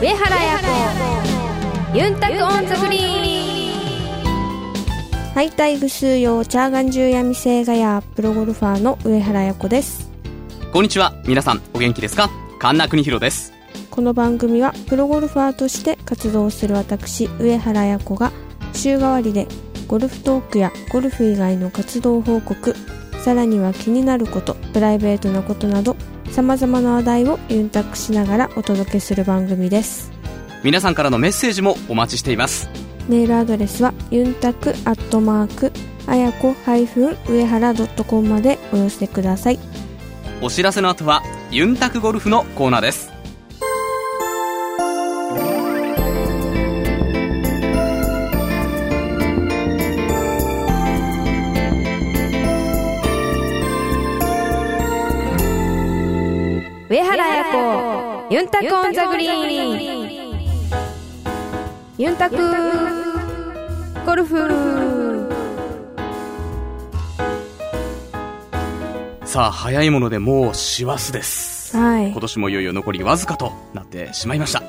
上原彩子。ユンタク on the green。ハイタイ ぐすーよー ちゃーがんじゅーやみせーがやー、プロゴルファーの上原彩子です。こんにちは。皆さんお元気ですか？神田邦弘です。この番組はプロゴルファーとして活動する私上原彩子が週替わりでゴルフトークやゴルフ以外の活動報告さらには気になることプライベートなことなどさまざまな話題をユンタクしながらお届けする番組です。皆さんからのメッセージもお待ちしています。メールアドレスはユンタクアットマークあやこ上原 .com までお寄せください。お知らせの後はユンタクゴルフのコーナーですユンタクオンザグリーン。ユンタクゴルフさあ早いものでもう師走です。はい。今年もいよいよ残りわずかとなってしまいました。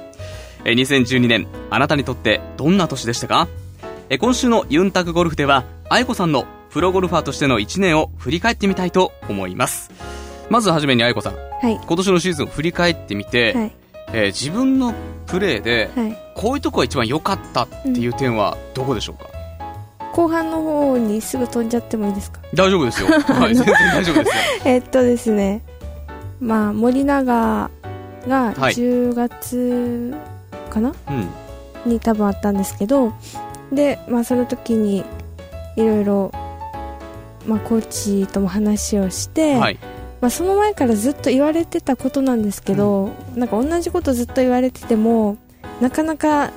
えー2012年あなたにとってどんな年でしたか？えー今週のユンタクゴルフでは愛子さんのプロゴルファーとしての1年を振り返ってみたいと思いますまずはじめに愛子さん。はい。今年のシーズンを振り返ってみて、はい。えー自分のプレーではい。こういうとこが一番良かったっていう点はどこでしょうか、後半の方にすぐ飛んじゃってもいいですか？大丈夫ですよ、はい、全然大丈夫ですよ。えっとですね。まあ森永がはい。10月かな、うん。に多分あったんですけどでまあその時にいろいろまあコーチとも話をして、はいまあ、その前からずっと言われてたことなんですけど、なんか同じことずっと言われててもなかなか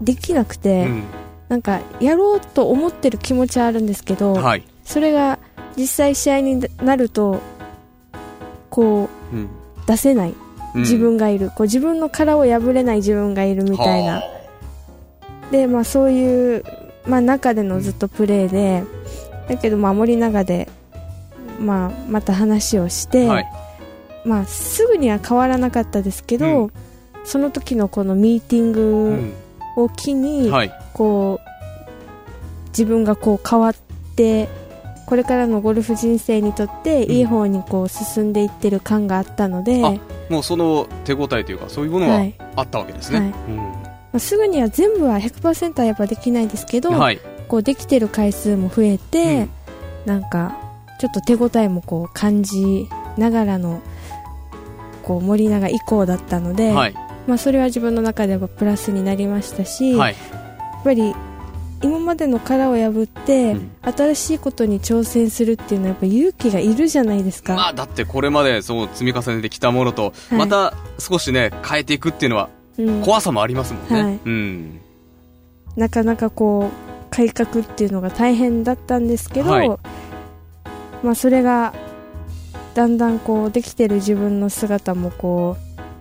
できなくて、うん。なんかやろうと思ってる気持ちはあるんですけど、はい。それが実際試合になるとこうん。う出せないうん。自分がいる、こう自分の殻を破れない自分がいるみたいな。はで、まあ、そういう、まあ、中でのずっとプレーでだけどまあ森永で、まあ、また話をして、はい。まあ、すぐには変わらなかったですけど、うん。その時のこのミーティンうグんを機に、はい。こう自分がこう変わってこれからのゴルフ人生にとってん。いい方にこう進んでいってる感があったので、あまもうその手応えというかそういうものははい。あったわけですね、はい。あ、すぐには全部は100%はやっぱできないですけど、こうできてる回数も増えて、うん。なんかちょっと手応えもこう感じながらのこう森永以降だったので、はい。まあ、それは自分の中ではプラスになりましたし、はい。やっぱり今までの殻を破って、うん。新しいことに挑戦するっていうのはやっぱ勇気がいるじゃないですか、まあだってこれまでそう積み重ねてきたものとはい。また少しね変えていくっていうのはうん、怖さもありますもんね、はい。うん。なかなかこう改革っていうのが大変だったんですけど、はいまあ、それがだんだんこうできてる自分の姿もこ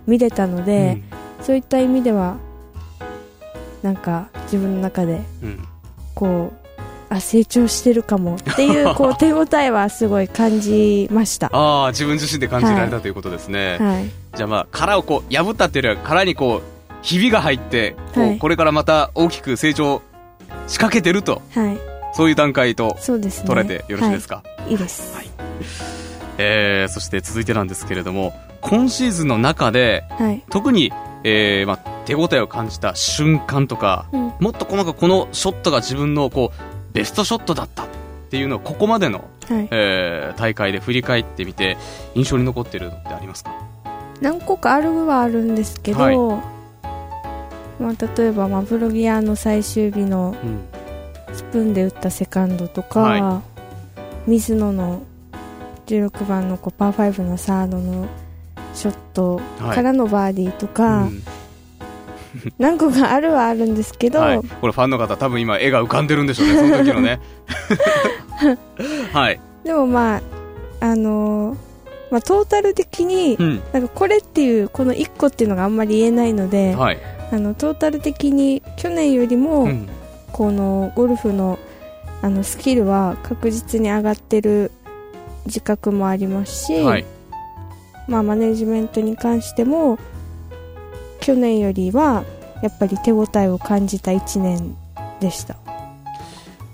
う見れたので、そういった意味ではなんか自分の中でうん。うんこうあ成長してるかもっていうこう 手応えはすごい感じました。ああ自分自身で感じられたはいということですね、はい、じゃあまあ殻をこう破ったっていうよりは殻にこうひびが入ってこう、はい。これからまた大きく成長仕掛けてると。はい、そういう段階とね。捉えてよろしいですか、はい、いいです。はい。えー、そして続いてなんですけれども今シーズンの中ではい、特に、えーまあ、手応えを感じた瞬間とか、うん。もっと細かくこのショットが自分のこうベストショットだったっていうのをここまでの、はい、えー大会で振り返ってみて印象に残ってるのってありますか？何個かあるはあるんですけど、はい。まあ、例えば、まあ、ブロギアの最終日のうん。スプーンで打ったセカンドとか、は水野の16番のパー5のサードのショットからのバーディーとか、うん。何個かあるはあるんですけど、はい、これファンの方多分今絵が浮かんでるんでしょうね。その時のね。はい、でもまああのーまあ、トータル的にうん。なんかこれっていうこの1個っていうのがあんまり言えないので、はい。あのトータル的に去年よりも、うん。このゴルフのあのスキルは確実に上がってる自覚もありますし、はい。まあ、マネジメントに関しても去年よりはやっぱり手応えを感じた1年でした。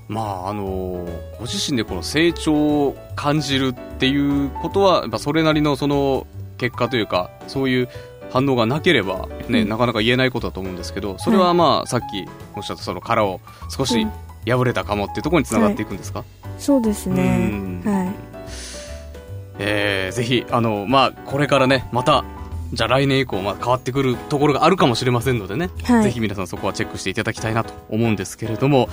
まああのご自身でこの成長を感じるっていうことはやっぱそれなりのその結果というかそういう反応がなければ、ねうん。なかなか言えないことだと思うんですけどそれはまあ、さっきおっしゃったその殻を少し破れたかもっていうところにつながっていくんですか、そうですね。うん。はい。えーぜひあの、まあ、これからねまたじゃあ来年以降、まあ、変わってくるところがあるかもしれませんのでね、はい。ぜひ皆さんそこはチェックしていただきたいなと思うんですけれども、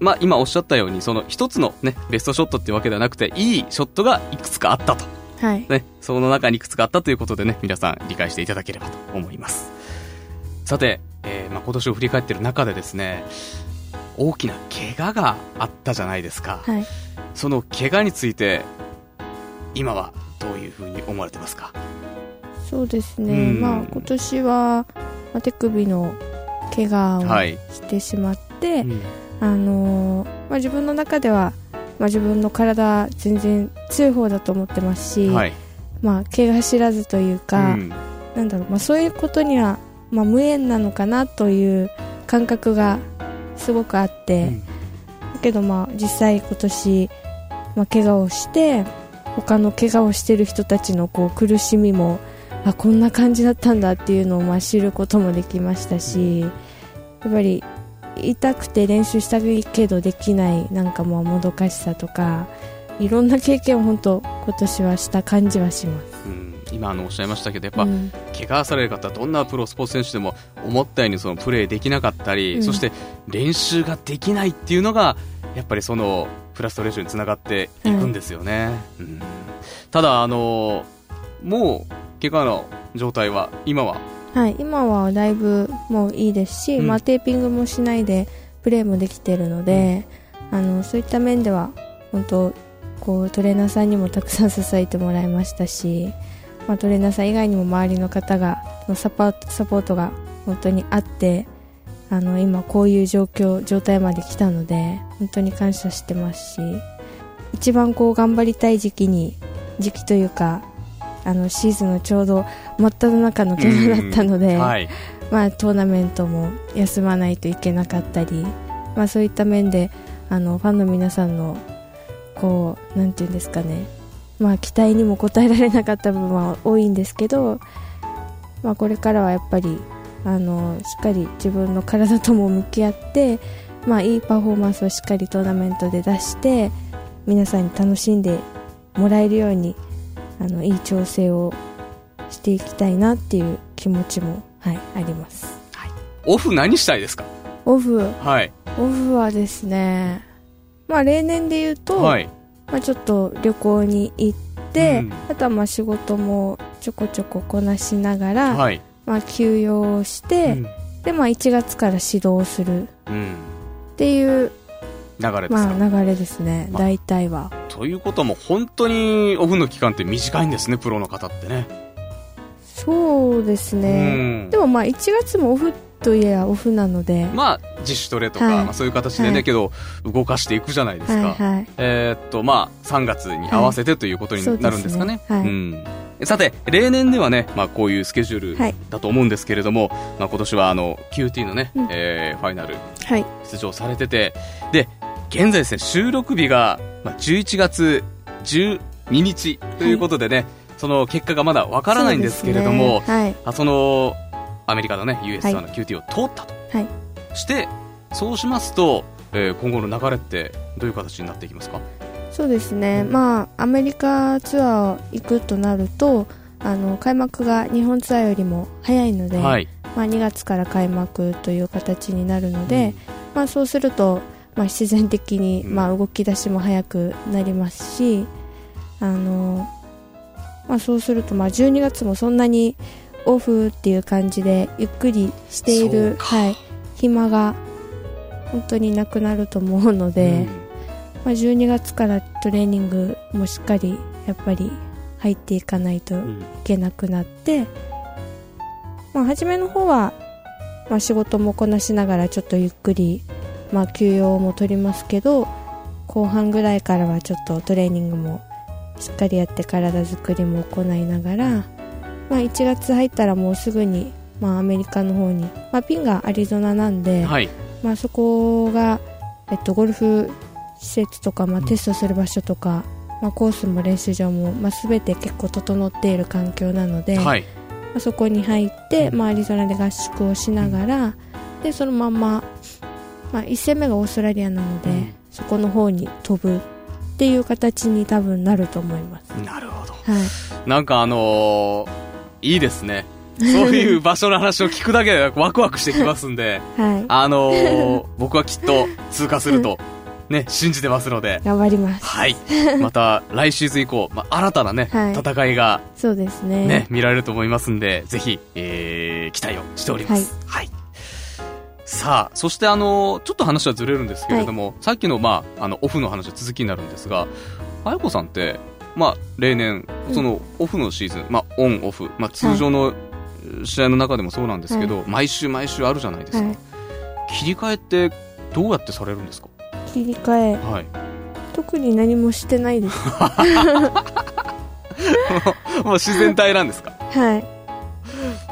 まあ、今おっしゃったようにその一つの、ね、ベストショットっていうわけではなくていいショットがいくつかあったと、はい。ね、その中にいくつかあったということでね皆さん理解していただければと思います。さて、えーまあ、今年を振り返っている中でですね大きな怪我があったじゃないですか、はい。その怪我について今はどういうふうに思われてますか？そうですね、うん。まあ今年は、まあ、手首の怪我をはい、してしまって、うん。あのーまあ、自分の中では、まあ、自分の体全然強い方だと思ってますし、はい。まあ、怪我知らずというか、うん。なんだろう、まあ、そういうことには、まあ、無縁なのかなという感覚がすごくあって、うんだけどまあ実際今年、まあ、怪我をして他の怪我をしてる人たちのこう苦しみもあこんな感じだったんだっていうのをまあ知ることもできましたしやっぱり痛くて練習したいけどできないなんかもうもどかしさとかいろんな経験を本当今年はした感じはします。うん今あのおっしゃいましたけどやっぱ、うん。怪我される方どんなプロスポーツ選手でも思ったようにそのプレーできなかったり、うん。そして練習ができないっていうのがやっぱりそのフラストレーションにつながっていくんですよね、うん。ただあのもう怪我の状態は今は？はい、今はだいぶもういいですし、うん。まあ、テーピングもしないでプレーもできてるので、あのそういった面では本当こうトレーナーさんにもたくさん支えてもらいましたし、まあ、トレーナーさん以外にも周りの方がのサポートサポートが本当にあってあの今こういう状況状態まで来たので本当に感謝してますし一番こう頑張りたい時期に時期というかあのシーズンのちょうど真っ只中の怪我だったので、うんはい。まあ、トーナメントも休まないといけなかったり、まあ、そういった面であのファンの皆さんのこうなんていうんですかね、まあ、期待にも応えられなかった部分は多いんですけど、まあ、これからはやっぱりあのしっかり自分の体とも向き合って、まあ、いいパフォーマンスをしっかりトーナメントで出して皆さんに楽しんでもらえるようにあのいい調整をしていきたいなっていう気持ちも、はい、あります。オフ何したいですか？オフ？はい。オフはですねまあ例年で言うと、はいまあ、ちょっと旅行に行って、うん。あとはまあ仕事もちょこちょここなしながら、はい、まあ、休養をして、うん。でまあ1月から指導をする。うん。っていう、流れですか、まあ、流れですね、まあ。大体は。ということはもう本当にオフの期間って短いんですねプロの方ってね。そうですね、うん。でもまあ1月もオフといえばオフなので、まあ自主トレとか、はい。まあ、そういう形でね、はい。けど動かしていくじゃないですか、はいはい。えーっとまあ3月に合わせてということになるんですかね,、はい。うん。さて例年ではね、まあ、こういうスケジュールはい。だと思うんですけれども、まあ、今年はあの QT のね、うん。えーファイナルはい。出場されててで現在ですね収録日が、まあ、11月12日ということでね、その結果がまだわからないんですけれども、そね。はい。あそのアメリカのね US ツアーの QT を通ったと、はい。してそうしますと、えー今後の流れってどういう形になっていきますか？そうですね、まあ、アメリカツアー行くとなるとあの開幕が日本ツアーよりも早いので、はい。まあ、2月から開幕という形になるので、まあ、そうすると、まあ、自然的に、うん。まあ、動き出しも早くなりますしあの、まあ、そうすると、まあ、12月もそんなにオフっていう感じでゆっくりしている、か。はい、暇が本当になくなると思うので。まあ、12月からトレーニングもしっかりやっぱり入っていかないというん。うんけなくなって、まあ、初めの方は、まあ、仕事もこなしながらちょっとゆっくり、まあ、休養も取りますけど後半ぐらいからはちょっとトレーニングもしっかりやって体作りも行いながら、まあ、1月入ったらもうすぐにまあ、アメリカの方に、まあ、ピンがアリゾナなんで、はい。まあ、そこが、えっと、ゴルフ施設とか、まあ、テストする場所とか、まあ、コースも練習場も、まあ、全て結構整っている環境なので、はい。まあ、そこに入って、まあ、アリゾナで合宿をしながら、でそのまんま、まあ、1戦目がオーストラリアなので、うん。そこの方に飛ぶっていう形に多分なると思います。なるほど。はい。なんかあのーいいですねそういう場所の話を聞くだけでワクワクしてきますんではい、あのー僕はきっと通過するとね信じてますので頑張ります。はいまた来シーズン以降、まあ、新たなね、はい戦いがそうですね。ね、見られると思いますんで、ぜひ、えー、期待をしております。はい。さあ、そしてあの、ちょっと話はずれるんですけれども、さっきの、まあ、あの、オフの話は続きになるんですが、あやこさんって、まあ、例年、その、オフのシーズン、まあ、オン、オフ、まあ、通常の試合の中でもそうなんですけど、毎週毎週あるじゃないですか。はい、切り替えって、どうやってされるんですか？切り替え、はい。特に何もしてないです。もう自然体なんですか？はい。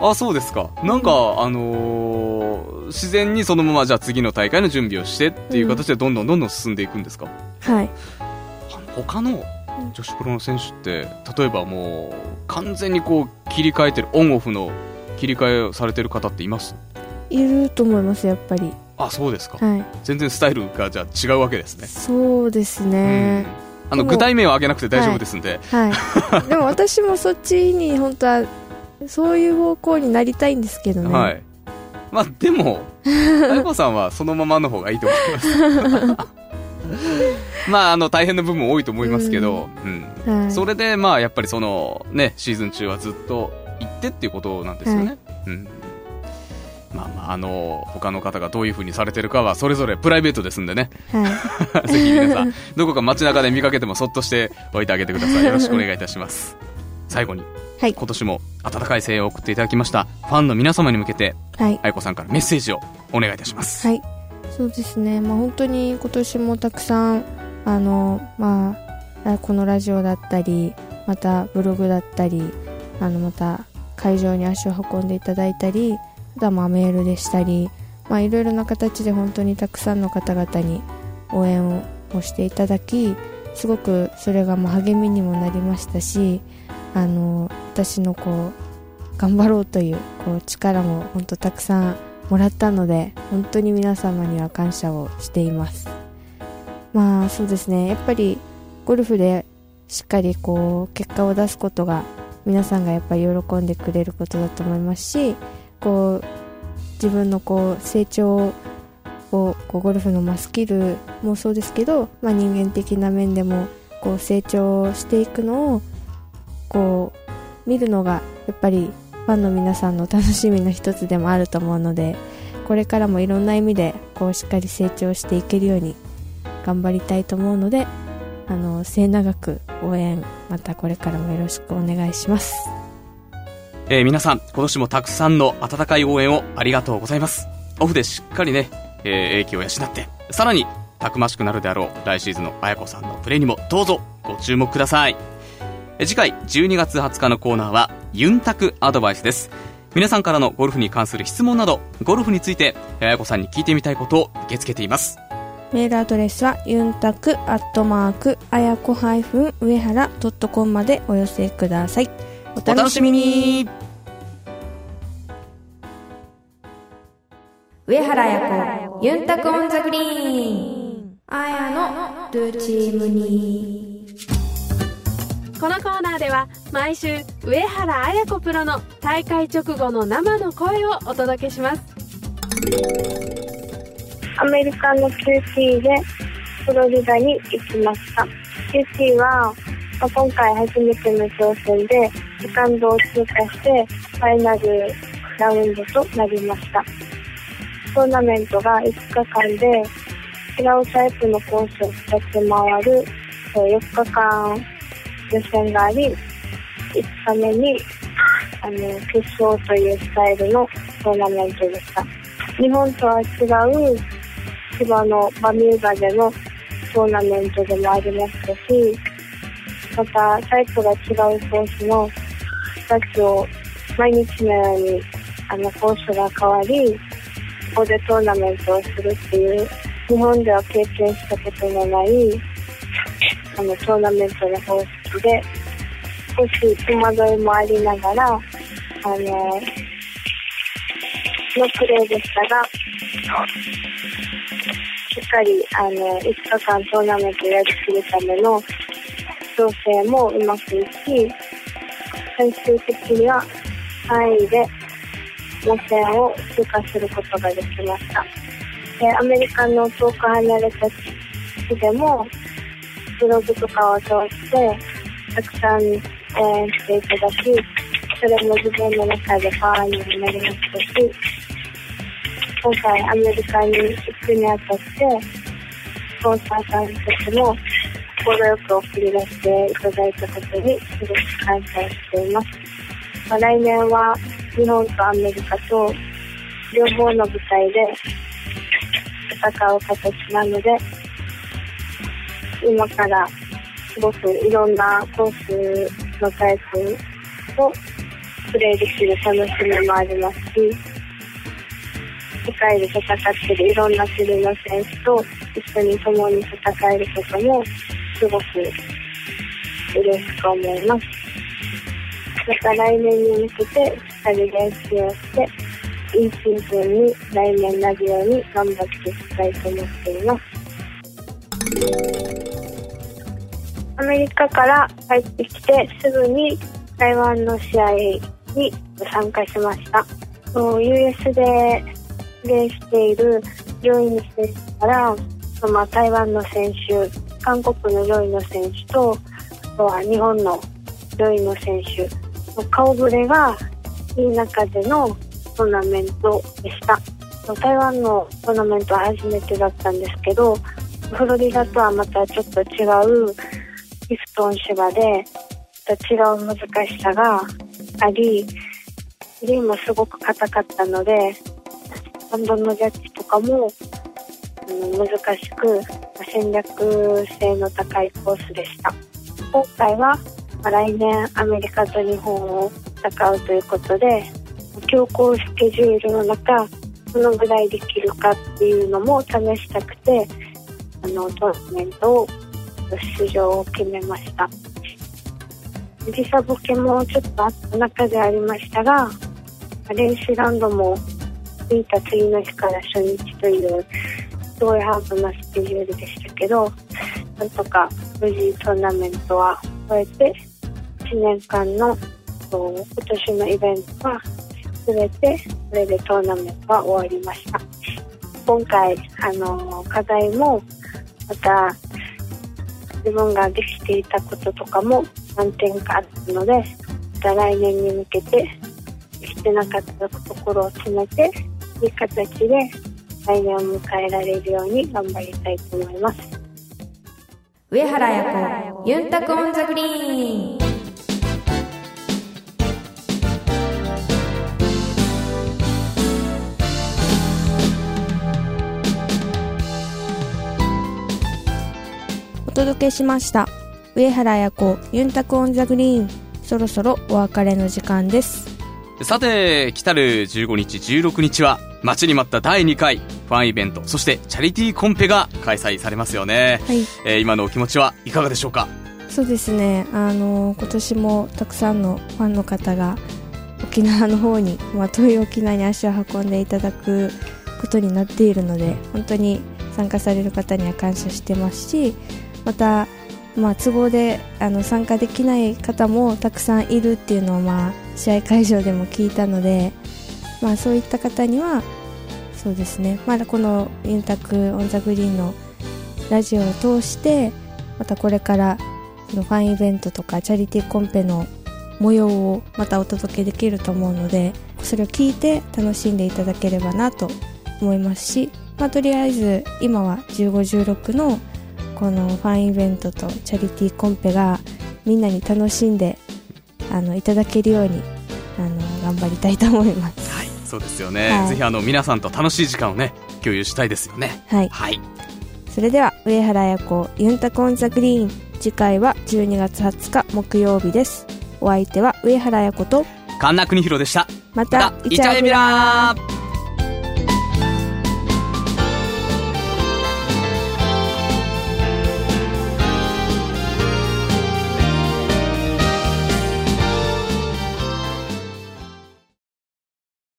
あ、そうですか。なんか、あのー自然にそのままじゃあ次の大会の準備をしてっていう形でどんどんどんどん進んでいくんですか、はい。あの他の女子プロの選手って、例えばもう、完全にこう切り替えてる、オンオフの切り替えをされてる方っています？いると思います、やっぱり。あ、そうですか。はい。全然スタイルがじゃあ違うわけですね。そうですうんね。あの、具体名を挙げなくて大丈夫ですんで。はい。でも私もそっちに本当は、そういう方向になりたいんですけどね。はい。まあ、でも、あやこさんはそのままの方がいいと思います。まあ、あの、大変な部分も多いと思いますけど、うん。はい。それで、まあ、やっぱりその、ね、シーズン中はずっと行ってっていうことなんですよね。はいうん。まあまあ、あの、他の方がどういう風にされてるかは、それぞれプライベートですんでね。はい。ぜひ皆さん、どこか街中で見かけてもそっとしておいてあげてください。よろしくお願いいたします。最後に、はい。今年も温かい声援を送っていただきました、ファンの皆様に向けて、はい。愛子さんからメッセージをお願いいたします。はい。そうですね。まあ本当に今年もたくさん、あの、まあ、このラジオだったり、またブログだったり、あの、また会場に足を運んでいただいたり、あとはまあメールでしたり、まあいろいろな形で本当にたくさんの方々に応援をしていただき、すごくそれがまあ励みにもなりましたし、あの、私のこう、頑張ろうというこう力も本当たくさんもらったので本当に皆様には感謝をしています。まあそうですね。やっぱりゴルフでしっかりこう結果を出すことが皆さんがやっぱり喜んでくれることだと思いますしこう自分のこう成長をこうゴルフのスキルもそうですけど、まあ、人間的な面でもこう成長していくのをこう見るのがやっぱりファンの皆さんの楽しみの一つでもあると思うのでこれからもいろんな意味でこうしっかり成長していけるように頑張りたいと思うのであの末永く応援またこれからもよろしくお願いしますえー皆さん、今年もたくさんの温かい応援をありがとうございます。オフでしっかりね、えー、英気を養って、さらに、たくましくなるであろう来シーズンの綾子さんのプレーにもどうぞご注目ください。えー次回、12月20日のコーナーは、ユンタクアドバイスです。皆さんからのゴルフに関する質問など、ゴルフについて、綾子さんに聞いてみたいことを受け付けています。メールアドレスはユンタクアットマークあやこ上原 .com までお寄せくださいおお楽しみに上原彩子ユンタクオンザグリーンあやのルーチームにこのコーナーでは毎週上原綾子プロの大会直後の生の声をお届けしますアメリカの QT でフロリダに行きました。QT は、ま今回初めての挑戦で、セカンドを通過して、ファイナルラウンドとなりました。トーナメントが5日間で、違うタイプのコースを2つ回る、4日間予選があり、5日目に、あの、決勝というスタイルのトーナメントでした。日本とは違う千葉のバミューダでのトーナメントでもありましたし、またタイプが違うコースの2つを毎日のようにあのコースが変わりここでトーナメントをするっていう日本では経験したことのないあのトーナメントの方式で少し戸惑いもありながらあののプレーでしたがしっかりあの5日間トーナメントやりきるための調整もうまくいき最終的には3位で予選を通過することができました。でアメリカの遠く離れた地でもブログとかを通してたくさん応援していただきそれも自分の中でパワーになりましたし今回アメリカに行くにあたってスポンサーさんたちも快く送り出していただいたことにすごく感謝しています、まあ、来年は日本とアメリカと両方の舞台で戦う形なので今からすごくいろんなコースのタイプをプレーできる楽しみもありますし世界で戦ってるいろんな種類の選手と一緒に共に戦えることもすごく嬉しく思います。また来年に向けてしっかり練習をしていいシーズンに来年なるように頑張っていきたいと思っています。アメリカから帰ってきてすぐに台湾の試合に参加しました。US でプレーしている上位の選手から、まあ、台湾の選手、韓国の上位の選手と、あとは日本の上位の選手の顔ぶれがいい中でのトーナメントでした。台湾のトーナメントは初めてだったんですけど、フロリダとはまたちょっと違うピストン芝で、また違う難しさがあり、グリーもすごく硬かったので、ハンドのジャッジとかも、難しく、戦略性の高いコースでした。今回は、来年アメリカと日本を戦うということで、強行スケジュールの中、どのぐらいできるかっていうのも試したくて、あの、トーナメントを出場を決めました。時差ボケもちょっとあった中でありましたが、練習ラウンドも着いた次の日から初日というすごいハードなスケジュールでしたけどなんとか無事トーナメントは終えて1年間の今年のイベントは全てこれでトーナメントは終わりました今回あの課題もまた自分ができていたこととかも何点かあったのでまた来年に向けてできてなかったところを詰めていい形で来年を迎えられるように頑張りたいと思います。上原彩子、ユンタクオンザグリーン。お届けしました。上原彩子、ユンタクオンザグリーン。そろそろお別れの時間です。さて、来たる15日、16日は、待ちに待った第2回ファンイベント、そしてチャリティーコンペが開催されますよね。はい。えー、今のお気持ちはいかがでしょうか？そうですね、あの今年もたくさんのファンの方が沖縄の方に、まあ、遠い沖縄に足を運んでいただくことになっているので本当に参加される方には感謝してますしまたまあ、都合であの参加できない方もたくさんいるっていうのを、まあ、試合会場でも聞いたので、まあ、そういった方にはそうですね。まだこの「インタク・オン・ザ・グリーン」のラジオを通してまたこれからのファンイベントとかチャリティーコンペの模様をまたお届けできると思うのでそれを聞いて楽しんでいただければなと思いますし、まあ、とりあえず今は1516のこのファンイベントとチャリティーコンペがみんなに楽しんであのいただけるようにあの頑張りたいと思います。はい、そうですよね。はい、ぜひあの皆さんと楽しい時間をね共有したいですよね。はい。はい。それでは上原彩子ユンタコンザグリーン次回は12月20日木曜日です。お相手は上原彩子と神田邦弘でした。またイチャエビラー